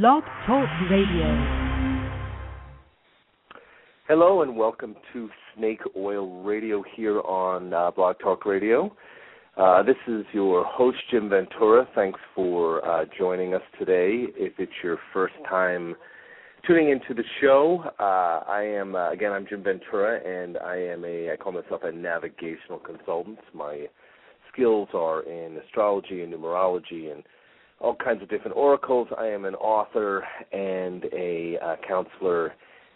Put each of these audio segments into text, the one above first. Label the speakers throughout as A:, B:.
A: Blog Talk Radio.
B: Hello and welcome to Snake Oil Radio here on uh, Blog Talk Radio. Uh, this is your host, Jim Ventura. Thanks for uh, joining us today. If it's your first time tuning into the show, uh, I am, uh, again, I'm Jim Ventura, and I am a, I call myself a navigational consultant. My skills are in astrology and numerology and all kinds of different oracles. I am an author and a uh, counselor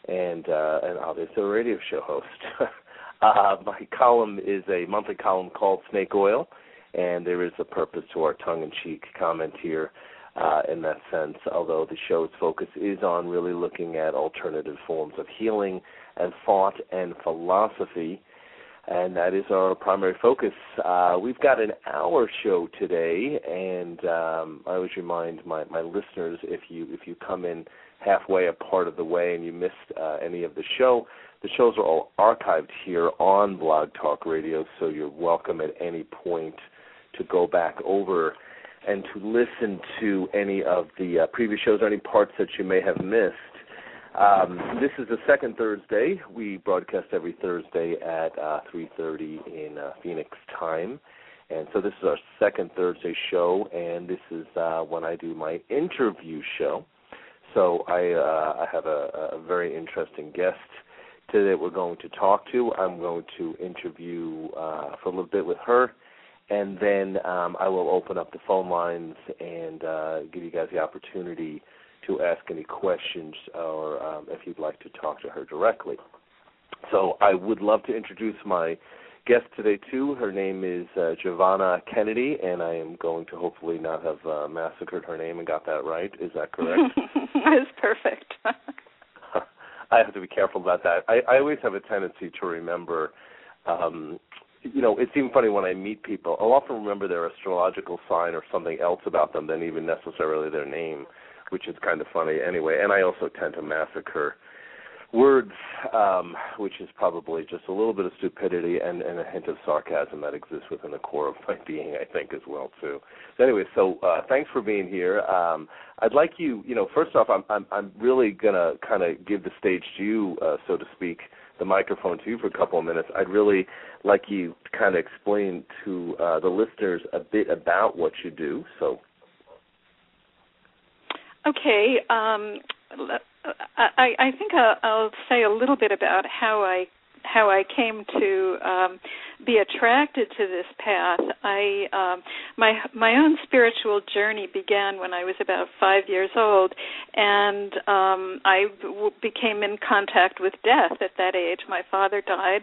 B: and uh, obviously a radio show host. uh, my column is a monthly column called Snake Oil, and there is a purpose to our tongue-in-cheek comment here. Uh, in that sense, although the show's focus is on really looking at alternative forms of healing and thought and philosophy, and that is our primary focus. Uh, we've got an hour show today, and um, I always remind my, my listeners if you if you come in halfway a part of the way and you missed uh, any of the show, the shows are all archived here on Blog Talk Radio, so you're welcome at any point to go back over and to listen to any of the uh, previous shows or any parts that you may have missed. Um, this is the second Thursday. We broadcast every Thursday at uh, 3:30 in uh, Phoenix time, and so this is our second Thursday show, and this is uh, when I do my interview show. So I, uh, I have a, a very interesting guest today we're going to talk to. I'm going to interview uh, for a little bit with her, and then um, I will open up the phone lines and uh, give you guys the opportunity to ask any questions or um, if you'd like to talk to her directly. So I would love to introduce my guest today too. Her name is uh, Jivana Kennedy, and I am going to hopefully not have uh, massacred her name and got that right. Is that correct?
C: That's perfect.
B: I have to be careful about that. I, I always have a tendency to remember. Um, you know, it's even funny when I meet people. I'll often remember their astrological sign or something else about them than even necessarily their name, which is kind of funny anyway. And I also tend to massacre words, um, which is probably just a little bit of stupidity and, and a hint of sarcasm that exists within the core of my being, I think, as well too. So anyway, so uh, thanks for being here. Um, I'd like you, you know, first off, I'm I'm, I'm really gonna kind of give the stage to you, uh, so to speak, the microphone to you for a couple of minutes. I'd really like you to kind of explain to uh, the listeners a bit about what you do. So.
C: Okay. Um, I, I think I'll, I'll say a little bit about how I how I came to um, be attracted to this path. I um, my my own spiritual journey began when I was about five years old, and um, I w- became in contact with death at that age. My father died,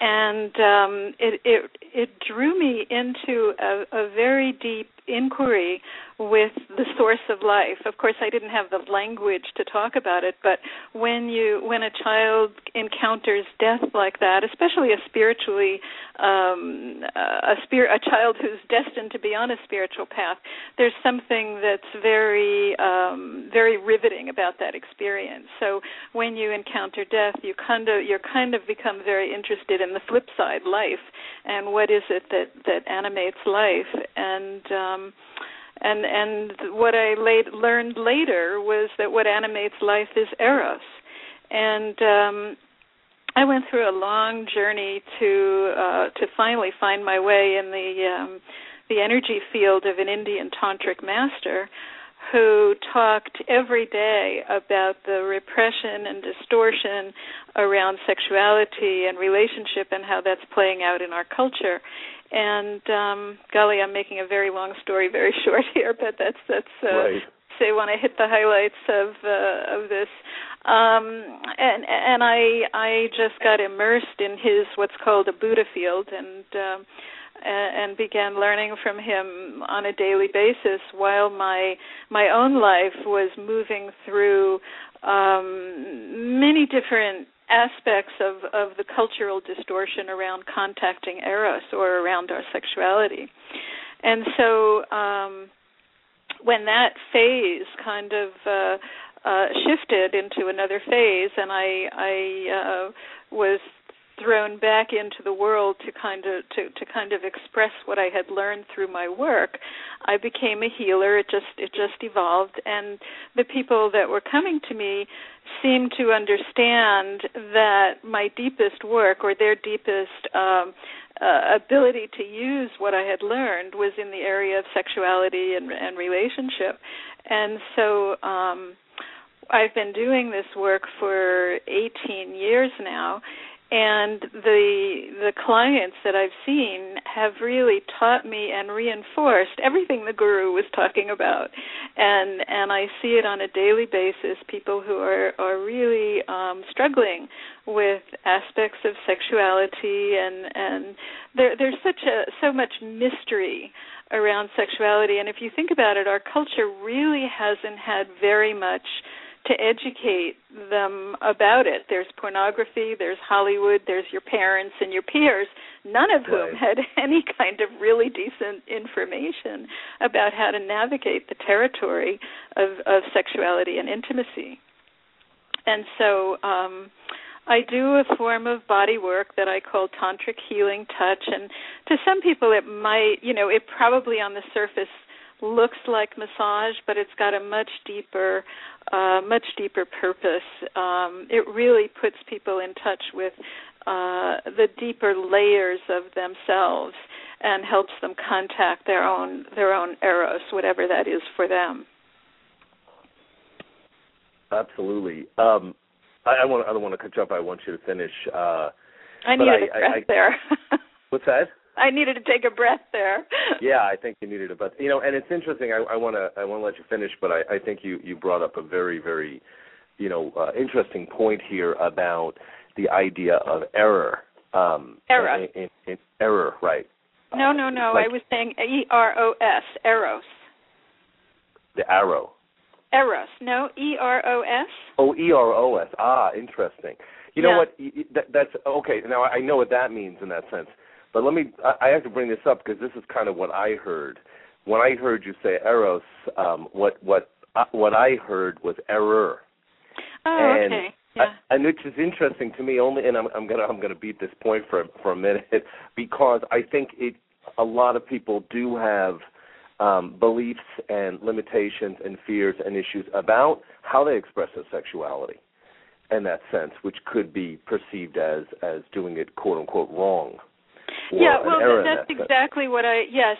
C: and um, it it it drew me into a, a very deep inquiry with the source of life. Of course, I didn't have the language to talk about it, but when you when a child encounters death like that, especially a spiritually um, a spirit a child who's destined to be on a spiritual path, there's something that's very um, very riveting about that experience. So when you encounter death, you kind of you're kind of become very interested in the flip side, life, and what is it that that animates life and um and and what I late, learned later was that what animates life is eros, and um, I went through a long journey to uh, to finally find my way in the um, the energy field of an Indian tantric master who talked every day about the repression and distortion around sexuality and relationship and how that's playing out in our culture and um golly i'm making a very long story very short here but that's that's uh
B: right.
C: Say when i hit the highlights of uh of this um and and i i just got immersed in his what's called a buddha field and um and began learning from him on a daily basis while my my own life was moving through um many different aspects of, of the cultural distortion around contacting eros or around our sexuality. And so um, when that phase kind of uh, uh, shifted into another phase, and I, I uh, was thrown back into the world to kind of to to kind of express what I had learned through my work, I became a healer. It just it just evolved, and the people that were coming to me seemed to understand that my deepest work or their deepest um, uh, ability to use what I had learned was in the area of sexuality and, and relationship, and so. um I've been doing this work for 18 years now and the the clients that I've seen have really taught me and reinforced everything the guru was talking about. And and I see it on a daily basis people who are are really um struggling with aspects of sexuality and and there there's such a so much mystery around sexuality. And if you think about it our culture really hasn't had very much to educate them about it. There's pornography, there's Hollywood, there's your parents and your peers, none of whom
B: right.
C: had any kind of really decent information about how to navigate the territory of, of sexuality and intimacy. And so um I do a form of body work that I call tantric healing touch and to some people it might, you know, it probably on the surface looks like massage, but it's got a much deeper, uh, much deeper purpose. Um, it really puts people in touch with uh, the deeper layers of themselves and helps them contact their own their own eros, whatever that is for them.
B: Absolutely. Um, I, I want. I don't want to cut you off. I want you to finish. Uh,
C: I
B: I-
C: a
B: I- I-
C: there.
B: what's that?
C: I needed to take a breath there.
B: yeah, I think you needed a but you know, and it's interesting. I want to I want to let you finish, but I, I think you you brought up a very very, you know, uh, interesting point here about the idea of error. Um,
C: Error.
B: In, in, in error, right?
C: No, no, no.
B: Like
C: I was saying E R O S, eros.
B: the arrow.
C: Eros. No, E R O S.
B: Oh, E R O S. Ah, interesting. You know
C: Yeah.
B: what? Y- y- That, that's okay. Now I know what that means in that sense. But let me. I I have to bring this up because this is kind of what I heard when I heard you say eros. Um, what what uh, what I heard was error.
C: Oh,
B: And
C: okay. Yeah.
B: I, and which is interesting to me only and I'm, I'm gonna I'm gonna beat this point for for a minute because I think it a lot of people do have um, beliefs and limitations and fears and issues about how they express their sexuality in that sense, which could be perceived as as doing it quote unquote wrong. Or
C: yeah, well, that's
B: that
C: exactly what I yes,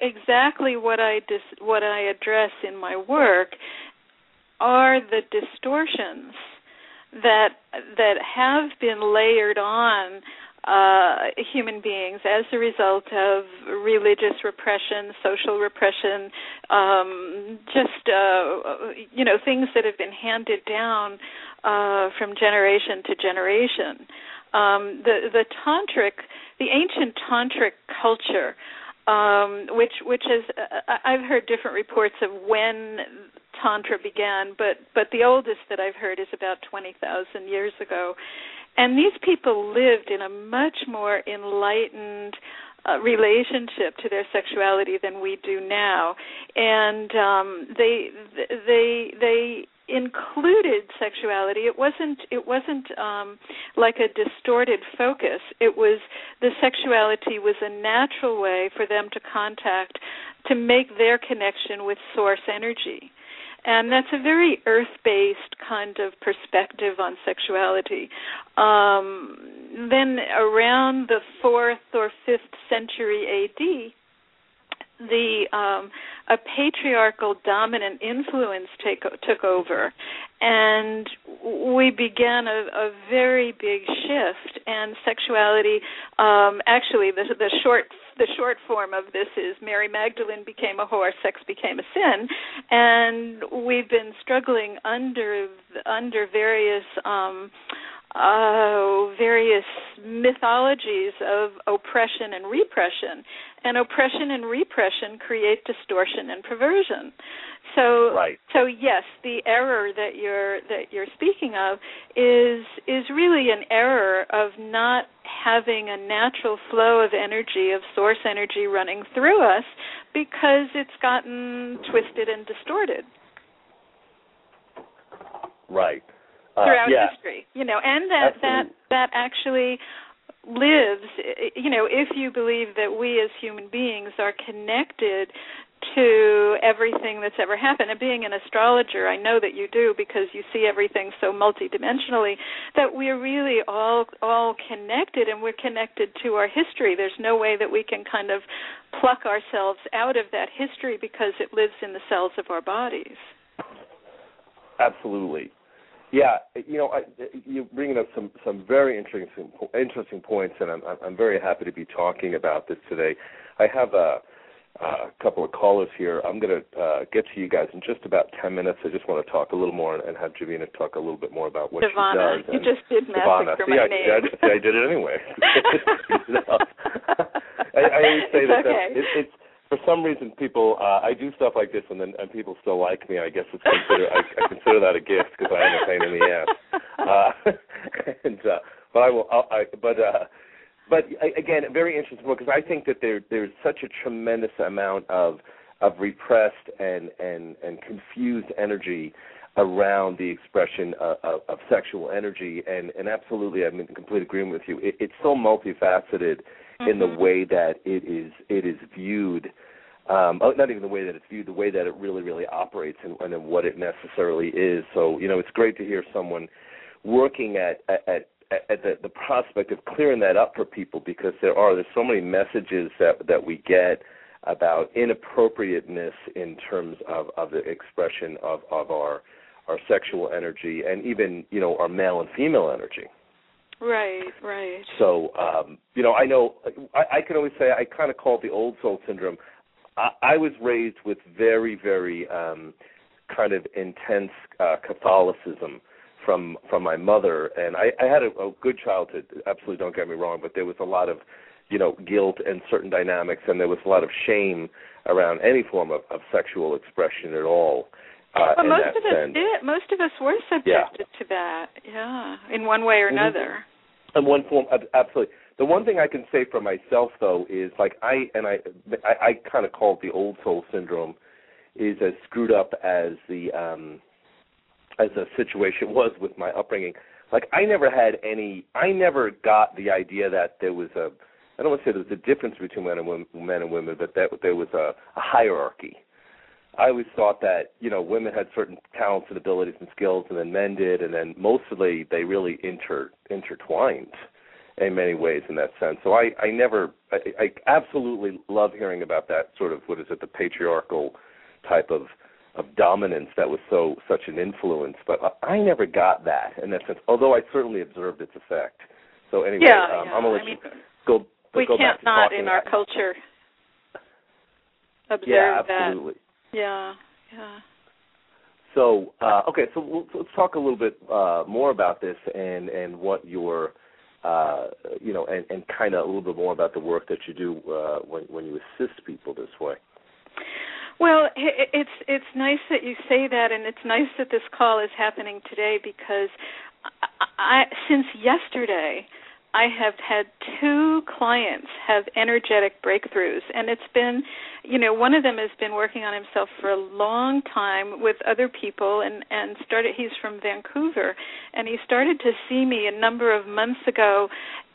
C: exactly what I dis, what I address in my work are the distortions that that have been layered on uh, human beings as a result of religious repression, social repression, um, just uh, you know things that have been handed down uh, from generation to generation. Um, the the tantric, the ancient tantric culture, um, which which is uh, I've heard different reports of when tantra began, but but the oldest that I've heard is about twenty thousand years ago, and these people lived in a much more enlightened uh, relationship to their sexuality than we do now, and um, they they they included sexuality. It wasn't it wasn't um like a distorted focus. It was the sexuality was a natural way for them to contact to make their connection with source energy. And that's a very earth-based kind of perspective on sexuality. Um, then, around the fourth or fifth century AD, the um, a patriarchal dominant influence take, took over, and we began a, a very big shift. And sexuality, um, actually, the, the short the short form of this is Mary Magdalene became a whore, sex became a sin, and we've been struggling under under various. Um, uh, various mythologies of oppression and repression, and oppression and repression create distortion and perversion. So,
B: Right.
C: so yes, the error that you're that you're speaking of is is really an error of not having a natural flow of energy of source energy running through us because it's gotten twisted and distorted
B: Right. Uh,
C: throughout
B: yeah.
C: history you know and that that that actually lives you know if you believe that we as human beings are connected to everything that's ever happened. And being an astrologer, I know that you do because you see everything so multidimensionally that we're really all all connected and we're connected to our history. There's no way that we can kind of pluck ourselves out of that history because it lives in the cells of our bodies.
B: Absolutely. Yeah, you know, I, you're bringing up some some very interesting interesting points, and I'm I'm very happy to be talking about this today. I have a a couple of callers here. I'm going to uh, get to you guys in just about 10 minutes. I just want to talk a little more and have Javina talk a little bit more about what she
C: does. You just did massacre
B: Devana.
C: my
B: see,
C: name.
B: I, see, I did it anyway. I, I always say
C: it's
B: that,
C: okay.
B: that it, it's for some reason people uh, I do stuff like this and then and people still like me. I guess it's consider I, I consider that a gift because I am a pain in the ass. Uh, and uh, but I will I, but uh but again, very interesting because I think that there there's such a tremendous amount of of repressed and and and confused energy around the expression of, of, of sexual energy, and and absolutely, I'm in complete agreement with you. It, it's so multifaceted
C: mm-hmm.
B: in the way that it is it is viewed. Um, oh, not even the way that it's viewed, the way that it really, really operates, and, and what it necessarily is. So, you know, it's great to hear someone working at at, at the, the prospect of clearing that up for people because there are there's so many messages that that we get about inappropriateness in terms of of the expression of of our our sexual energy and even you know our male and female energy.
C: Right right.
B: So um you know i know i, I can always say i kind of call it the old soul syndrome i, I was raised with very very um kind of intense uh catholicism from from my mother, and I, I had a, a good childhood. Absolutely, don't get me wrong, but there was a lot of, you know, guilt and certain dynamics, and there was a lot of shame around any form of, of sexual expression at all. Uh,
C: well, most
B: of
C: us
B: sense.
C: did. Most of us were subjected yeah. to that, yeah, in one way or
B: mm-hmm.
C: another.
B: In one form, absolutely. The one thing I can say for myself, though, is like I and I, I, I kind of call it the old soul syndrome, is as screwed up as the um as a situation was with my upbringing. Like I never had any. I never got the idea that there was a. I don't want to say there was a difference between men and women, men and women, but that there was a, a hierarchy. I always thought that you know women had certain talents and abilities and skills, and then men did, and then mostly they really inter intertwined in many ways in that sense. So I I never I, I absolutely love hearing about that sort of what is it the patriarchal type of of dominance that was so such an influence. But I I never got that in that sense, although I certainly observed its effect. So anyway,
C: yeah,
B: um,
C: yeah.
B: I'm gonna let
C: I mean,
B: you go.
C: We
B: go
C: can't
B: back to
C: not in our culture observe that.
B: yeah,
C: that.
B: absolutely.
C: Yeah, yeah.
B: So uh, okay, so we'll, let's talk a little bit uh, more about this and and what your uh, you know and, and kind of a little bit more about the work that you do uh, when when you assist people this way.
C: Well, it's it's nice that you say that, and it's nice that this call is happening today because I, I since yesterday I have had two clients have energetic breakthroughs, and it's been, you know, one of them has been working on himself for a long time with other people, and and started. He's from Vancouver, and he started to see me a number of months ago,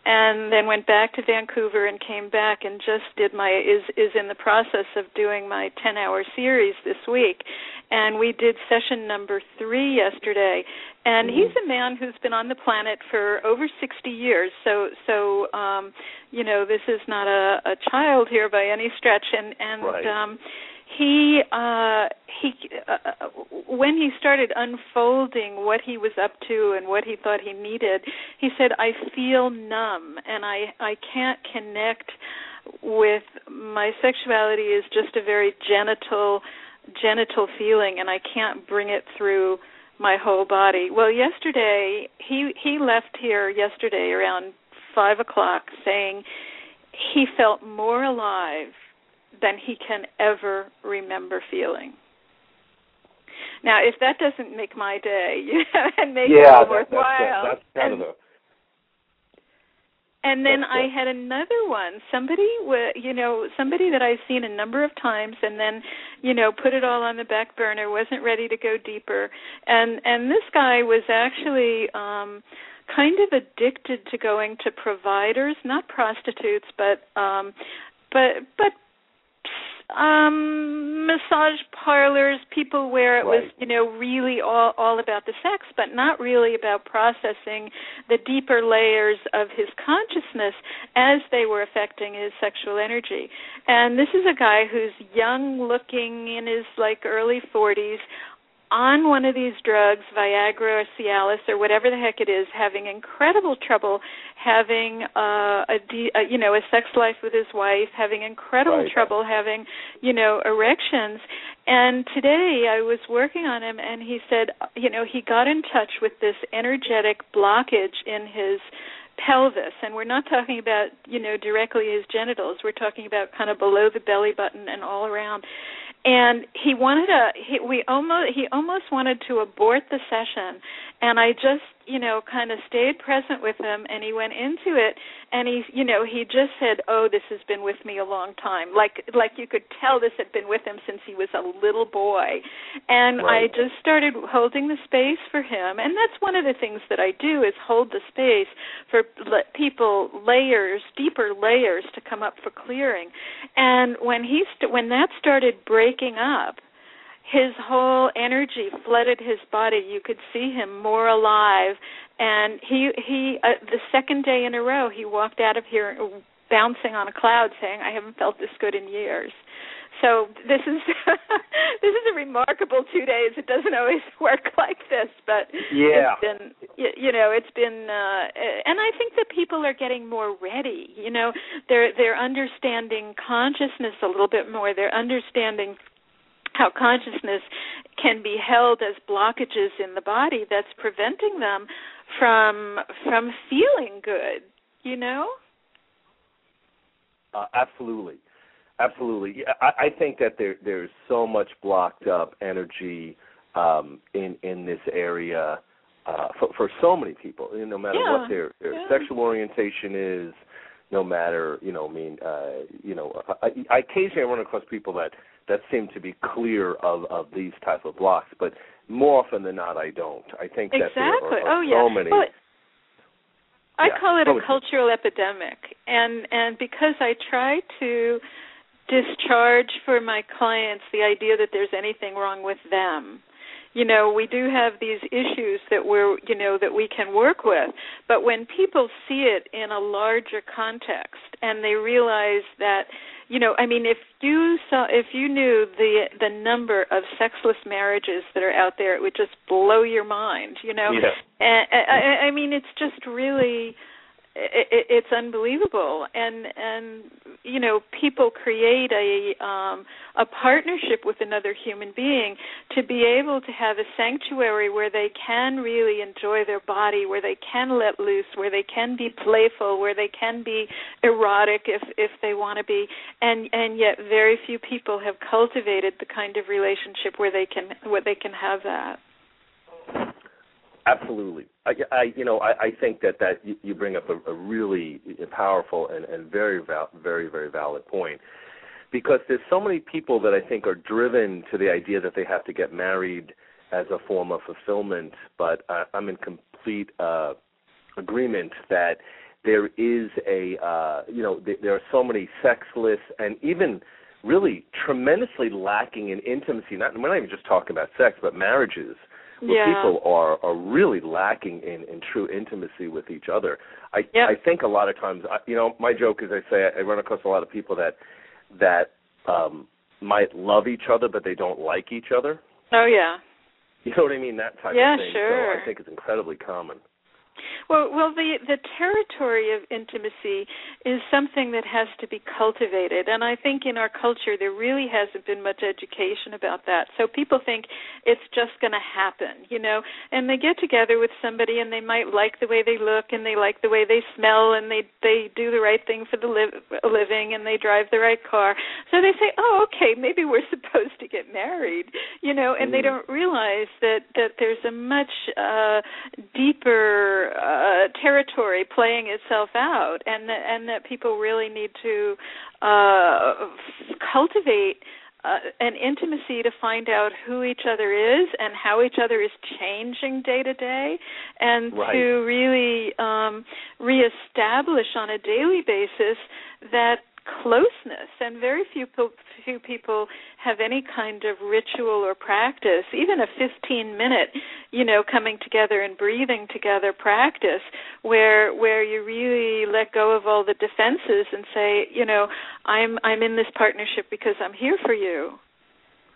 C: and then went back to Vancouver and came back and just did my is is in the process of doing my 10 hour series this week and we did session number 3 yesterday and
B: mm-hmm.
C: he's a man who's been on the planet for over 60 years so so um you know this is not a a child here by any stretch and and
B: right.
C: um he uh he uh, when he started unfolding what he was up to and what he thought he needed he said i feel numb and i i can't connect with my sexuality is just a very genital genital feeling and i can't bring it through my whole body well yesterday he he left here yesterday around five o'clock saying he felt more alive than he can ever remember feeling. Now, if that doesn't make my day, you know, and make
B: yeah,
C: it worthwhile.
B: That's, that's kind
C: and,
B: of a.
C: And then I had another one. Somebody, you know, somebody that I've seen a number of times, and then, you know, put it all on the back burner. wasn't ready to go deeper. And and this guy was actually um kind of addicted to going to providers, not prostitutes, but um but but um massage parlors people where it
B: right.
C: was you know really all all about the sex but not really about processing the deeper layers of his consciousness as they were affecting his sexual energy and this is a guy who's young looking in his like early 40s on one of these drugs, Viagra or Cialis or whatever the heck it is, having incredible trouble having uh, a, de- a you know a sex life with his wife, having incredible
B: right.
C: trouble having you know erections. And today I was working on him, and he said, you know, he got in touch with this energetic blockage in his pelvis and we're not talking about you know directly his genitals we're talking about kind of below the belly button and all around and he wanted to he we almost he almost wanted to abort the session and i just you know kind of stayed present with him and he went into it and he you know he just said oh this has been with me a long time. Like like you could tell this had been with him since he was a little boy. And
B: right.
C: i just started holding the space for him. And that's one of the things that i do is hold the space for people layers deeper layers to come up for clearing. And when he st- when that started breaking up his whole energy flooded his body. You could see him more alive. And he he uh, the second day in a row he walked out of here bouncing on a cloud, saying, "I haven't felt this good in years." So this is this is a remarkable two days. It doesn't always work like this, but
B: yeah.
C: it's been you know it's been uh, and I think that people are getting more ready. You know, they're they're understanding consciousness a little bit more. They're understanding how consciousness can be held as blockages in the body that's preventing them from from feeling good you know
B: uh, absolutely absolutely I, I think that there there's so much blocked up energy um in in this area uh for for so many people no matter
C: yeah.
B: what their their
C: yeah.
B: sexual orientation is no matter you know I mean uh you know I, I occasionally i run across people that that seem to be clear of of these type of blocks, but more often than not, I don't. I think that there are,
C: oh,
B: so
C: yeah.
B: many.
C: Well, I
B: yeah.
C: call it
B: oh,
C: a cultural epidemic, and and because I try to discharge for my clients the idea that there's anything wrong with them you know we do have these issues that we're you know that we can work with but when people see it in a larger context and they realize that you know i mean if you saw if you knew the the number of sexless marriages that are out there it would just blow your mind you know
B: yeah.
C: and I, I mean it's just really it, it's unbelievable. And and you know people create a um a partnership with another human being to be able to have a sanctuary where they can really enjoy their body where they can let loose where they can be playful where they can be erotic if if they want to be. And and yet very few people have cultivated the kind of relationship where they can where they can have that
B: Absolutely. I, I you know, I, I think that that you, you bring up a, a really powerful and, and very val- very very valid point because there's so many people that I think are driven to the idea that they have to get married as a form of fulfillment, but I, I'm in complete uh, agreement that there is a uh, you know th- there are so many sexless and even really tremendously lacking in intimacy. Not we're not even just talking about sex, but marriages where
C: yeah.
B: people are are really lacking in in true intimacy with each other. I
C: yep.
B: I think a lot of times, I, you know, my joke is I say I run across a lot of people that that um might love each other but they don't like each other.
C: Oh yeah.
B: You know what I mean? That type
C: yeah,
B: of thing.
C: Yeah, Sure.
B: So I think it's incredibly common.
C: Well, well, the the territory of intimacy is something that has to be cultivated, and I think in our culture there really hasn't been much education about that. So people think it's just going to happen, you know, and they get together with somebody and they might like the way they look and they like the way they smell and they they do the right thing for the li- living and they drive the right car. So they say, "Oh, okay, maybe we're supposed to get married," you know, and
B: mm.
C: they don't realize that that there's a much uh deeper uh, territory playing itself out, and that and that people really need to uh, cultivate uh, an intimacy to find out who each other is and how each other is changing day to day, and
B: right.
C: to really um, reestablish on a daily basis that closeness and very few few people have any kind of ritual or practice even a 15 minute you know coming together and breathing together practice where where you really let go of all the defenses and say you know i'm i'm in this partnership because i'm here for you.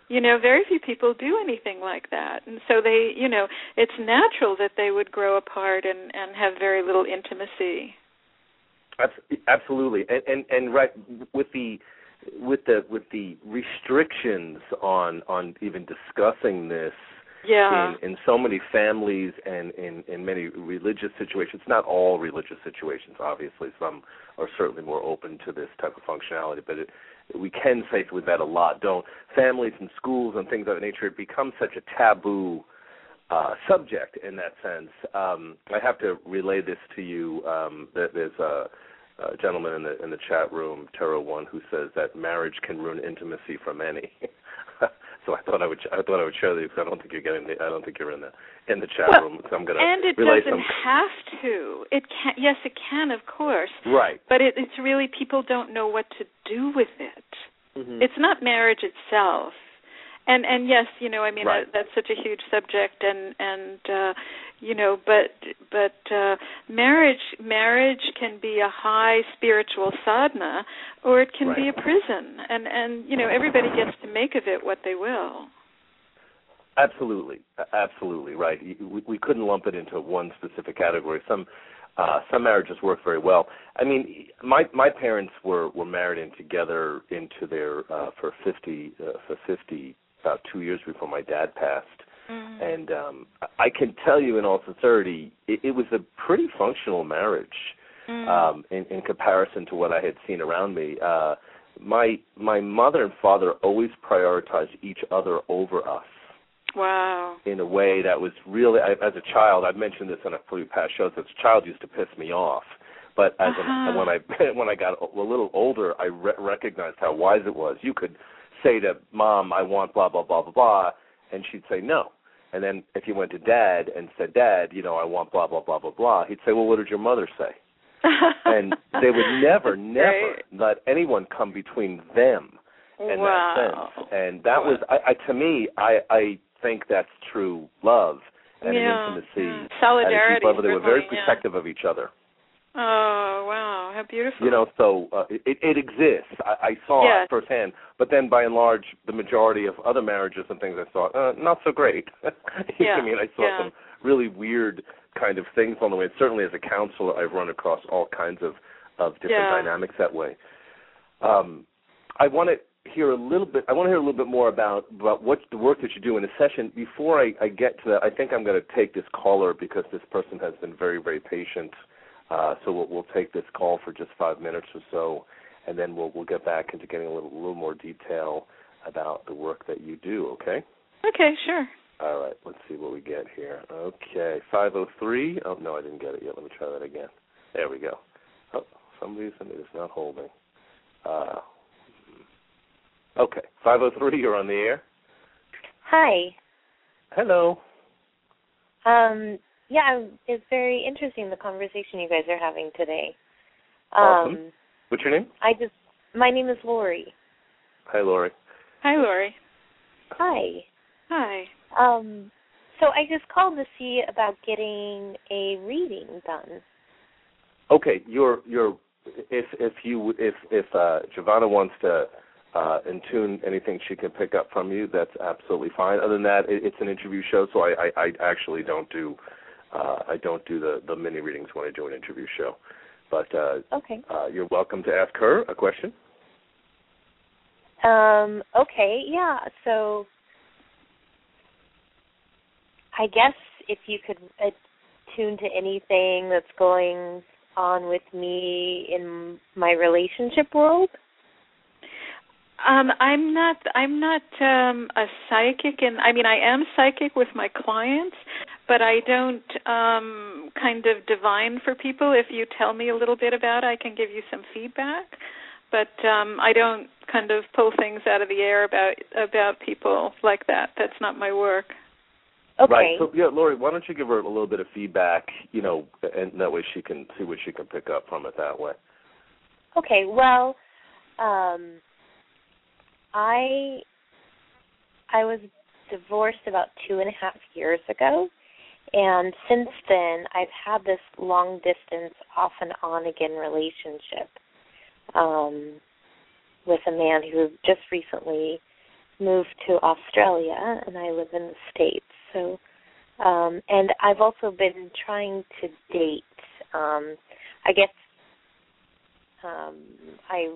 C: You know very few people do anything like that and so they you know it's natural that they would grow apart and and have very little intimacy
B: Absolutely, and and and right with the with the with the restrictions on on even discussing this
C: yeah.
B: in in so many families and in in many religious situations not all religious situations obviously. Some are certainly more open to this type of functionality but it, we can say with that a lot don't. Families and schools and things of that nature it becomes such a taboo uh, subject in that sense. Um, I have to relay this to you. Um, there's a, a gentleman in the in the chat room, Terra One, who says that marriage can ruin intimacy for many. so I thought I would I thought I would share this because I don't think you're getting the, I don't think you're in the in the chat
C: well,
B: room. So I'm going to
C: and it doesn't
B: some.
C: have to. It can. Yes, it can, of course.
B: Right.
C: But it, it's really people don't know what to do with it.
B: Mm-hmm.
C: It's not marriage itself and and yes you know i mean
B: right.
C: uh, that's such a huge subject and and uh you know but but uh marriage marriage can be a high spiritual sadhana or it can
B: right.
C: be a prison. And and you know everybody gets to make of it what they will.
B: Absolutely. Absolutely right. We, we couldn't lump it into one specific category. Some uh some marriages work very well. I mean my my parents were were married and together into their uh for 50 uh, for 50 about two years before my dad passed.
C: Mm-hmm.
B: And um I can tell you in all sincerity, it, it was a pretty functional marriage
C: mm-hmm.
B: um in, in comparison to what I had seen around me. Uh my my mother and father always prioritized each other over us.
C: Wow.
B: In a way that was really, I, as a child, I've mentioned this on a few past shows. As a child, used to piss me off, but as
C: uh-huh.
B: an, when I when I got a little older, I re- recognized how wise it was. You could say to mom, I want blah blah blah blah blah, and she'd say no. And then if you went to dad and said, Dad, you know, I want blah blah blah blah blah, he'd say, Well, what did your mother say? and they would never, never let anyone come between them in
C: wow.
B: that sense. And that was, I, I to me, I, I think that's true love and
C: yeah.
B: intimacy.
C: Mm. Solidarity.
B: And they were very protective of each other.
C: Oh wow, how beautiful!
B: You know, so uh, it, it exists. I, I saw
C: yes.
B: it firsthand. But then, by and large, the majority of other marriages and things, I saw, uh, not so great. you
C: yeah.
B: know what I mean? I saw
C: yeah.
B: some really weird kind of things on the way. Certainly, as a counselor, I've run across all kinds of of different
C: yeah.
B: dynamics that way. Um, I want to hear a little bit. I want to hear a little bit more about about what the work that you do in a session. Before I, I get to that, I think I'm going to take this caller because this person has been very very patient. Uh, so we'll, we'll take this call for just five minutes or so, and then we'll we'll get back into getting a little little more detail about the work that you do. Okay.
C: Okay, sure.
B: All right. Let's see what we get here. Okay, five oh three. Oh no, I didn't get it yet. Let me try that again. There we go. Oh, for some reason it is not holding. Uh, okay, five oh three. You're on the air.
D: Hi.
B: Hello.
D: Um, yeah, it's very interesting the conversation you guys are having today.
B: Awesome.
D: Um,
B: What's your name?
D: I just my name is Lori.
B: Hi, Lori.
C: Hi, Lori.
D: Hi.
C: Hi.
D: Um, so I just called to see about getting a reading done.
B: Okay, you're you're if if you if if uh Jivana wants to uh intune anything she can pick up from you, that's absolutely fine. Other than that, it, it's an interview show, so I, I I actually don't do uh I don't do the the mini readings when I do an interview show. But uh
D: Okay.
B: uh you're welcome to ask her a question.
D: Um, okay, yeah. So I guess if you could tune to anything that's going on with me in my relationship world.
C: Um, I'm not. I'm not um, a psychic, and I mean, I am psychic with my clients, but I don't um, kind of divine for people. If you tell me a little bit about, it, I can give you some feedback. but um I don't kind of pull things out of the air about about people like that. That's not my work.
D: Okay.
B: Right. So yeah, Lori, why don't you give her a little bit of feedback, you know, and that way she can see what she can pick up from it that way.
D: Okay. Well, um, I I was divorced about two and a half years ago, and since then I've had this long distance, off and on again relationship um, with a man who just recently moved to Australia, and I live in the states. So, um, and I've also been trying to date. Um, I guess um, I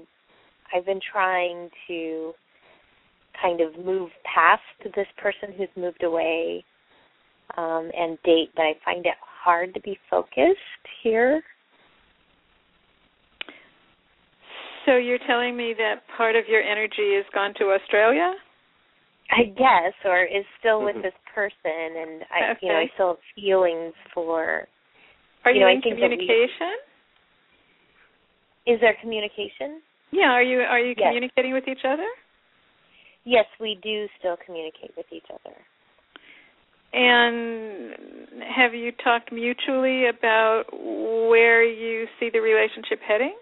D: I've been trying to kind of move past this person who's moved away um, and date, but I find it hard to be focused here.
C: So you're telling me that part of your energy has gone to Australia?
D: I guess, or is still with
B: Mhm.
D: this person, and I, you know, I still have feelings for.
C: Are
D: You
C: you,
D: know,
C: in
D: that we-
C: communication?
D: Is there communication?
C: Yeah, are you are you
D: Yes.
C: communicating with each other?
D: Yes, we do still communicate with each other.
C: And have you talked mutually about where you see the relationship heading?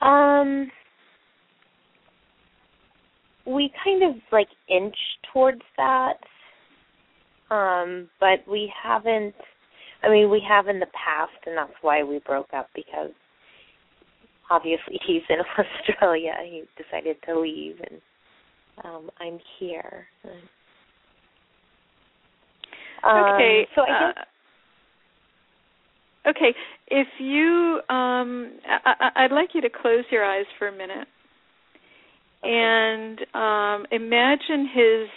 D: Um, we kind of like inch towards that, um, but we haven't. I mean, we have in the past, and that's why we broke up because obviously he's in Australia. He decided to leave, and um, I'm here. Um,
C: okay.
D: So I guess
C: uh, okay. If you, um, I, I'd like you to close your eyes for a minute and um, imagine his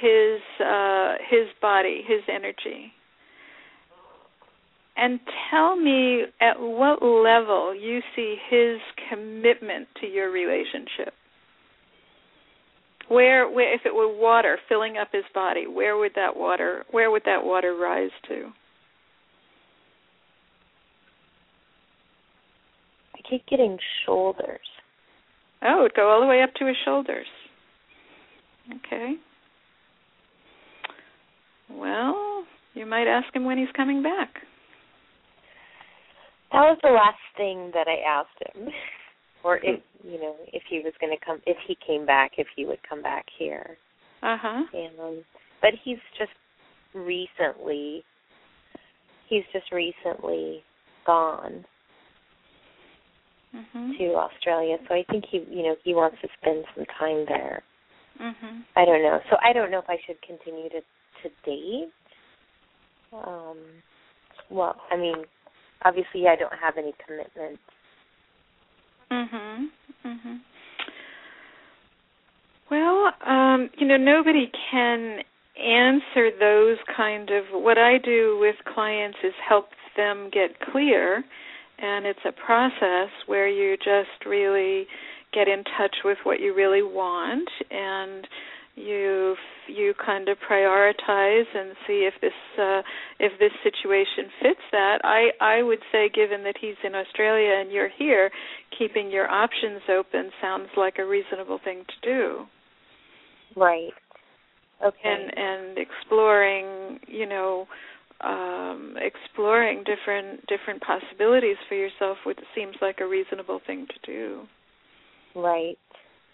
C: his uh, his body, his energy, and tell me at what level you see his commitment to your relationship. Where, where, if it were water filling up his body, where would that water, where would that water rise to?
D: I keep getting shoulders.
C: Oh, it'd go all the way up to his shoulders. Okay. Well, you might ask him when he's coming back.
D: That was the last thing that I asked him, or if you know if he was going to come, if he came back, if he would come back here.
C: Uh huh.
D: And um, but he's just recently, he's just recently gone
C: Mhm.
D: to Australia, so I think he, you know, he wants to spend some time there.
C: Mhm.
D: I don't know. So I don't know if I should continue to to date. Um, well, I mean, obviously I don't have any commitments.
C: Mhm. Mhm. Well, um, you know, nobody can answer those kind of what I do with clients is help them get clear and it's a process where you just really get in touch with what you really want and you you kind of prioritize and see if this uh, if this situation fits that. I I would say, given that he's in Australia and you're here, keeping your options open sounds like a reasonable thing to do.
D: Right. Okay.
C: And and exploring, you know, um, exploring different different possibilities for yourself, which seems like a reasonable thing to do.
D: Right.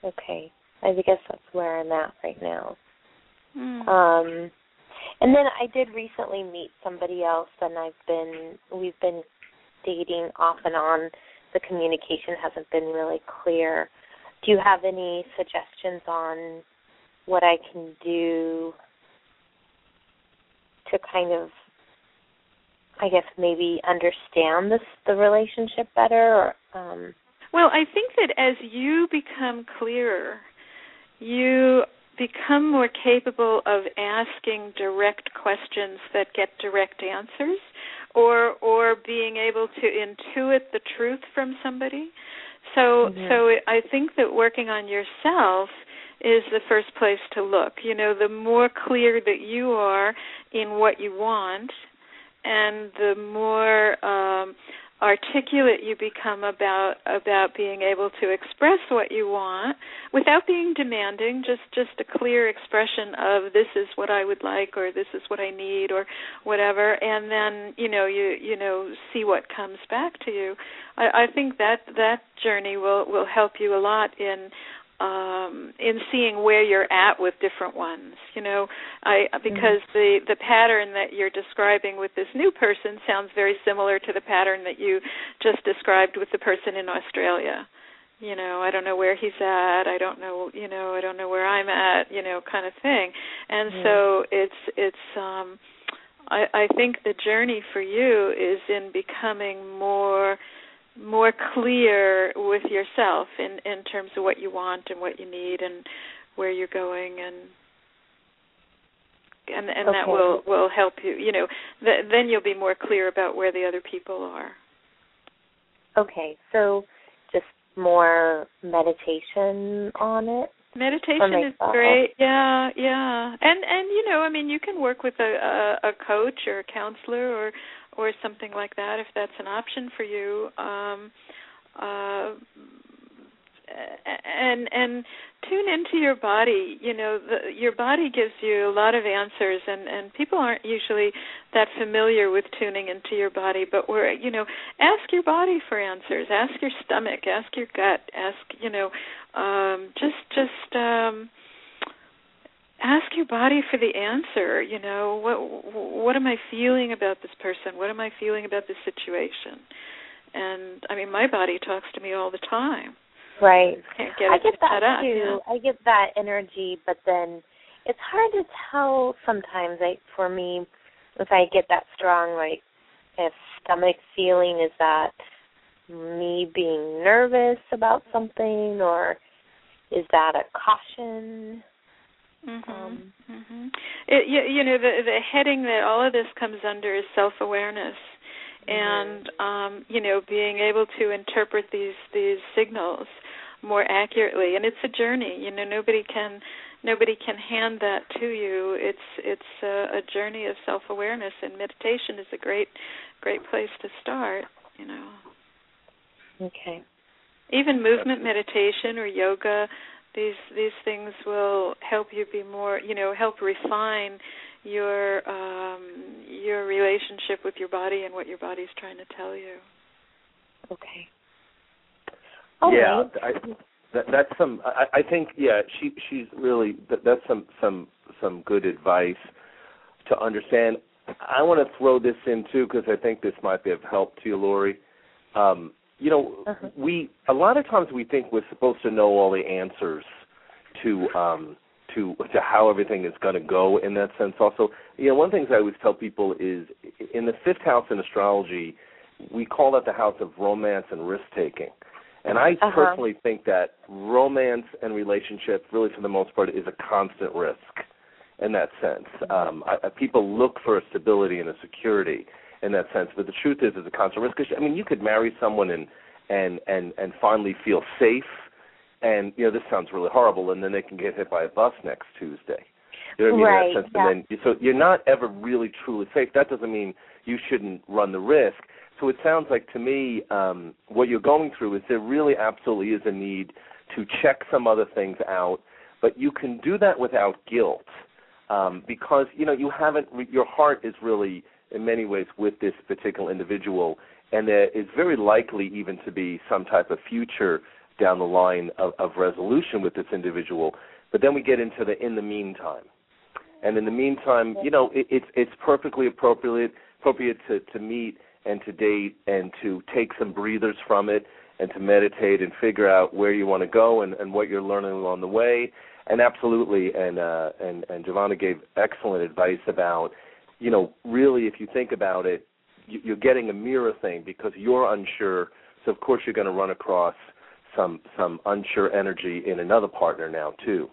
D: Okay. I guess that's where I'm at right now.
C: Mm.
D: Um and then I did recently meet somebody else and I've been we've been dating off and on. The communication hasn't been really clear. Do you have any suggestions on what I can do to kind of I guess maybe understand this the relationship better or um
C: Well, I think that as you become clearer, you become more capable of asking direct questions that get direct answers or or being able to intuit the truth from somebody. So
D: Mhm.
C: so I think that working on yourself is the first place to look. You know, the more clear that you are in what you want and the more um articulate you become about about being able to express what you want without being demanding just just a clear expression of this is what I would like or this is what I need or whatever. And then you know you you know see what comes back to you. I, I think that that journey will will help you a lot in um in seeing where you're at with different ones you know i because mm-hmm. the the pattern that you're describing with this new person sounds very similar to the pattern that you just described with the person in australia you know i don't know where he's at i don't know you know i don't know where i'm at you know kind of thing and mm-hmm. so it's it's um i i think the journey for you is in becoming more more clear with yourself in in terms of what you want and what you need and where you're going and and and
D: okay.
C: that will will help you you know th- then you'll be more clear about where the other people are.
D: Okay so just more meditation on it?
C: Meditation is great. Yeah yeah. And and you know i mean you can work with a a, a coach or a counselor or or something like that if that's an option for you. Um uh and and tune into your body. You know the, your body gives you a lot of answers and and people aren't usually that familiar with tuning into your body but we're you know ask your body for answers. Ask your stomach. Ask your gut. Ask you know um just just um ask your body for the answer you know what what am i feeling about this person? What am i feeling about this situation? And i mean my body talks to me all the time.
D: Right.
C: Can't get
D: i get that
C: up,
D: too.
C: yeah.
D: i get that energy but then it's hard to tell sometimes like for me if i get that strong like if stomach feeling is that me being nervous about something or is that a caution
C: Mm-hmm. Um, mm-hmm. It, you, you know, the the heading that all of this comes under is self awareness, and um, you know, being able to interpret these these signals more accurately. And it's a journey. You know, nobody can nobody can hand that to you. It's it's a, a journey of self awareness, and meditation is a great great place to start. You know.
D: Okay.
C: Even movement meditation or yoga these these things will help you be more you know help refine your um your relationship with your body and what your body's trying to tell you.
D: Okay.
B: All yeah right. I, that, that's some I, I think yeah she she's really that, that's some some some good advice to understand. I want to throw this in too because i think this might be of help to you lori. Um you know, uh-huh. we a lot of times we think we're supposed to know all the answers to um to to how everything is going to go in that sense. Also, you know, one of the things I always tell people is in the fifth house in astrology, we call that the house of romance and risk taking. And I uh-huh. personally think that romance and relationship, really for the most part, is a constant risk in that sense. Um, I, people look for a stability and a security in that sense. But the truth is, it's a constant risk. I mean, you could marry someone and and and and finally feel safe, and you know this sounds really horrible, and then they can get hit by a bus next Tuesday. You know what I mean?
D: Right,
B: in that sense,
D: yeah.
B: and then so you're not ever really truly safe. That doesn't mean you shouldn't run the risk. So it sounds like to me, um, what you're going through is there really absolutely is a need to check some other things out, but you can do that without guilt um, because you know you haven't. Your heart is really in many ways with this particular individual, and there is very likely even to be some type of future down the line of, of resolution with this individual. But then we get into the in the meantime, and in the meantime, you know, it, it's it's perfectly appropriate appropriate to to meet and to date and to take some breathers from it and to meditate and figure out where you want to go and, and what you're learning along the way. And absolutely, and uh, and and Jivana gave excellent advice about you know, really, if you think about it, you're getting a mirror thing because you're unsure. So of course you're going to run across some some unsure energy in another partner now too.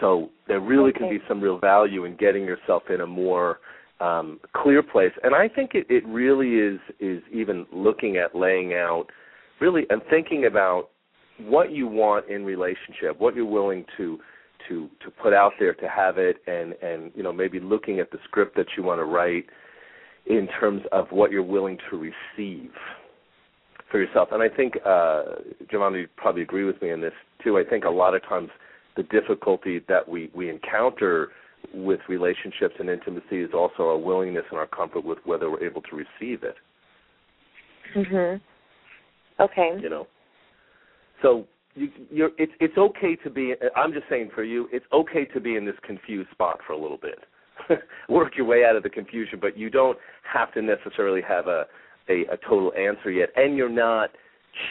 B: So there really
D: okay.
B: can be some real value in getting yourself in a more um, clear place. And I think it, it really is is even looking at laying out really and thinking about what you want in relationship, what you're willing to to to put out there to have it and and you know maybe looking at the script that you want to write in terms of what you're willing to receive for yourself. And I think, uh, Jivana, you probably agree with me in this too. I think a lot of times the difficulty that we, we encounter with relationships and intimacy is also our willingness and our comfort with whether we're able to receive it.
D: Mhm. Okay.
B: You know. So you, you're, it's it's okay to be. I'm just saying for you, it's okay to be in this confused spot for a little bit. Work your way out of the confusion, but you don't have to necessarily have a, a a total answer yet, and you're not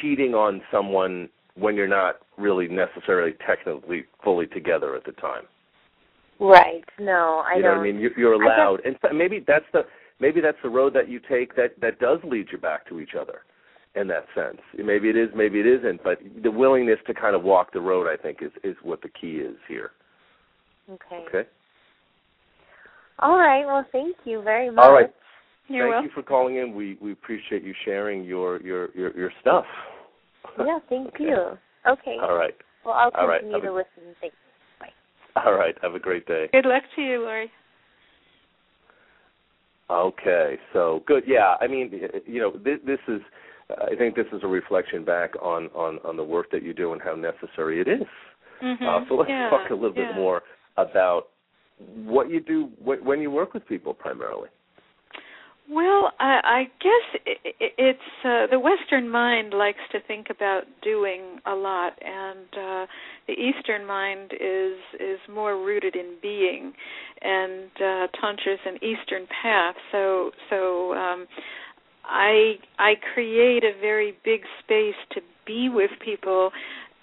B: cheating on someone when you're not really necessarily technically fully together at the time.
D: Right. No, I
B: you know
D: don't.
B: what I mean? You, you're allowed,
D: guess-
B: and maybe that's the maybe that's the road that you take that that does lead you back to each other in that sense. Maybe it is, maybe it isn't, but the willingness to kind of walk the road, I think, is is what the key is here.
D: Okay.
B: Okay.
D: All right. Well, thank you very much.
B: All right.
C: You're
B: Thank
C: welcome.
B: you for calling in. We we appreciate you sharing your your your, your stuff.
D: Yeah. Thank
B: Okay.
D: you. Okay.
B: All right.
D: Well, I'll
B: All right.
D: continue
B: Have a-
D: to listen. Thanks.
B: All right. Have a great day.
C: Good luck to you, Lori.
B: Okay, so good. Yeah, I mean, you know, this, this is. I think this is a reflection back on on on the work that you do and how necessary it is.
C: Mm-hmm.
B: Uh, so let's
C: yeah,
B: talk a little
C: yeah.
B: bit more about what you do wh- when you work with people primarily.
C: Well, I, I guess i i it's uh, the Western mind likes to think about doing a lot, and uh, the Eastern mind is is more rooted in being, and uh, Tantra is an Eastern path. So so um, I I create a very big space to be with people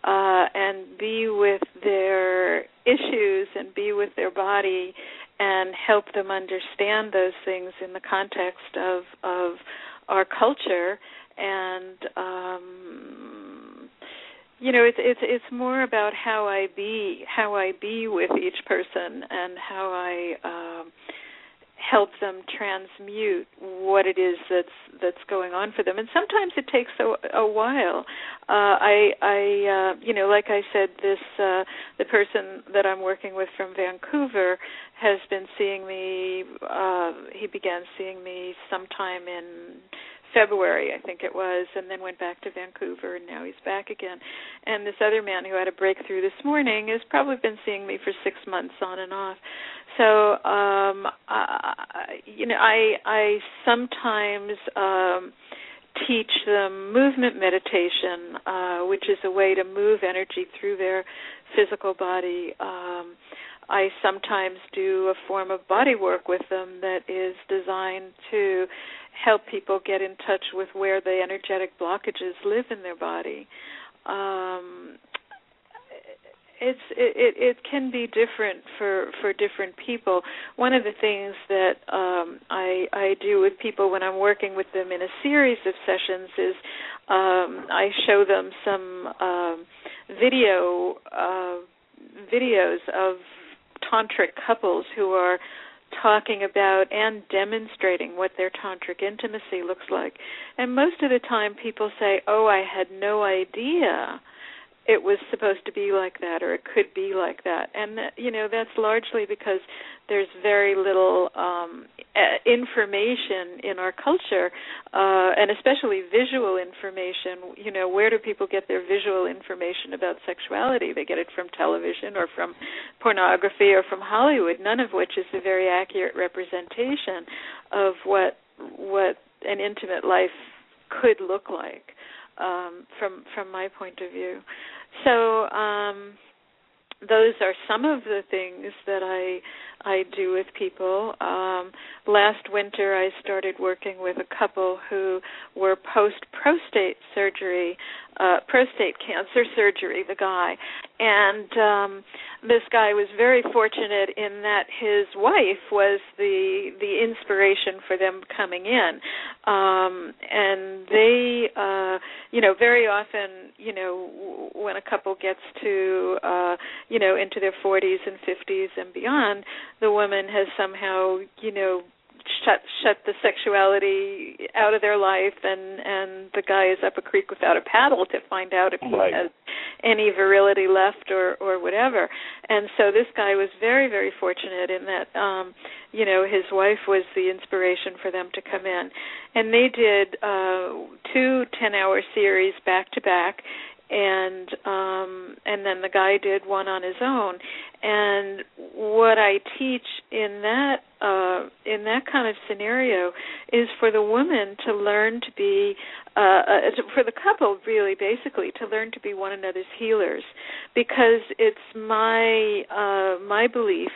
C: uh, and be with their issues and be with their body and help them understand those things in the context of of our culture. And um you know it's it's it's more about how I be how I be with each person and how I um help them transmute what it is that's that's going on for them. And sometimes it takes a, a while. Uh i i uh you know like i said this uh the person that i'm working with from vancouver has been seeing me uh he began seeing me sometime in February, I think it was, and then went back to Vancouver, and now he's back again. And this other man who had a breakthrough this morning has probably been seeing me for six months on and off. So, um, I, you know, I I sometimes um, teach them movement meditation, uh, which is a way to move energy through their physical body. Um, I sometimes do a form of body work with them that is designed to help people get in touch with where the energetic blockages live in their body. Um, it's it, it can be different for for different people. One of the things that um I I do with people when I'm working with them in a series of sessions is um I show them some um video uh videos of tantric couples who are talking about and demonstrating what their tantric intimacy looks like. And most of the time people say, "Oh, I had no idea it was supposed to be like that or it could be like that." And you know, that's largely because there's very little um information in our culture uh and especially visual information. You know where do people get their visual information about sexuality? They get it from television or from pornography or from hollywood none of which is a very accurate representation of what what an intimate life could look like um from from my point of view. So um those are some of the things that I I do with people. Um, last winter, I started working with a couple who were post prostate surgery, uh, prostate cancer surgery. The guy, and um, this guy was very fortunate in that his wife was the the inspiration for them coming in, um, and they, uh, you know, very often, you know, when a couple gets to uh, you know into their 40s and 50s and beyond the woman has somehow you know shut shut the sexuality out of their life and and the guy is up a creek without a paddle to find out if he
B: Right.
C: has any virility left or or whatever and so this guy was very very fortunate in that um you know his wife was the inspiration for them to come in and they did uh two ten hour series back to back and um and then the guy did one on his own. And what i teach in that uh in that kind of scenario is for the woman to learn to be uh, uh for the couple really basically to learn to be one another's healers. Because it's my uh my belief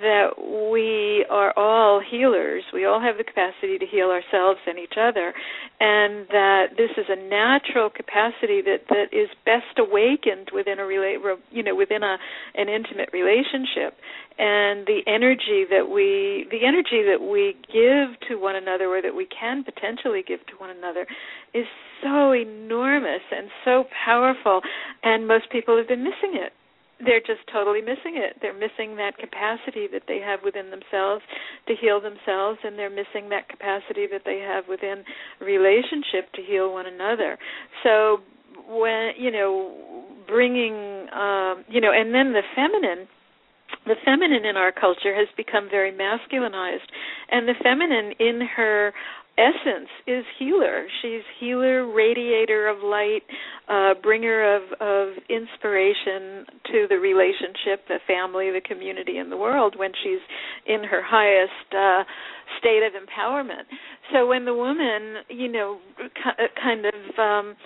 C: that we are all healers. We all have the capacity to heal ourselves and each other, and that this is a natural capacity that that is best awakened within a relate, you know, within a an intimate relationship. And the energy that we the energy that we give to one another, or that we can potentially give to one another, is so enormous and so powerful. And most people have been missing it they're just totally missing it. They're missing that capacity that they have within themselves to heal themselves, and they're missing that capacity that they have within relationship to heal one another. So when you know bringing um you know and then the feminine the feminine in our culture has become very masculinized and the feminine in her essence is healer. She's healer, radiator of light, uh, bringer of, of inspiration to the relationship, the family, the community, and the world when she's in her highest uh, state of empowerment. So when the woman, you know, kind of um,